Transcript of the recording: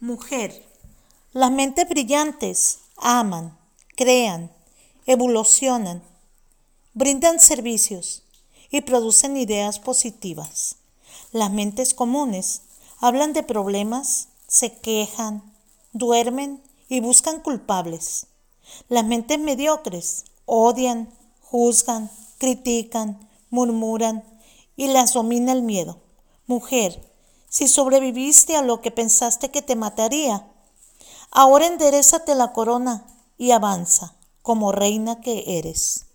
Mujer. Las mentes brillantes aman, crean, evolucionan, brindan servicios y producen ideas positivas. Las mentes comunes hablan de problemas, se quejan, duermen y buscan culpables. Las mentes mediocres odian, juzgan, critican, murmuran y las domina el miedo. Mujer, si sobreviviste a lo que pensaste que te mataría, ahora enderezate la corona y avanza como reina que eres.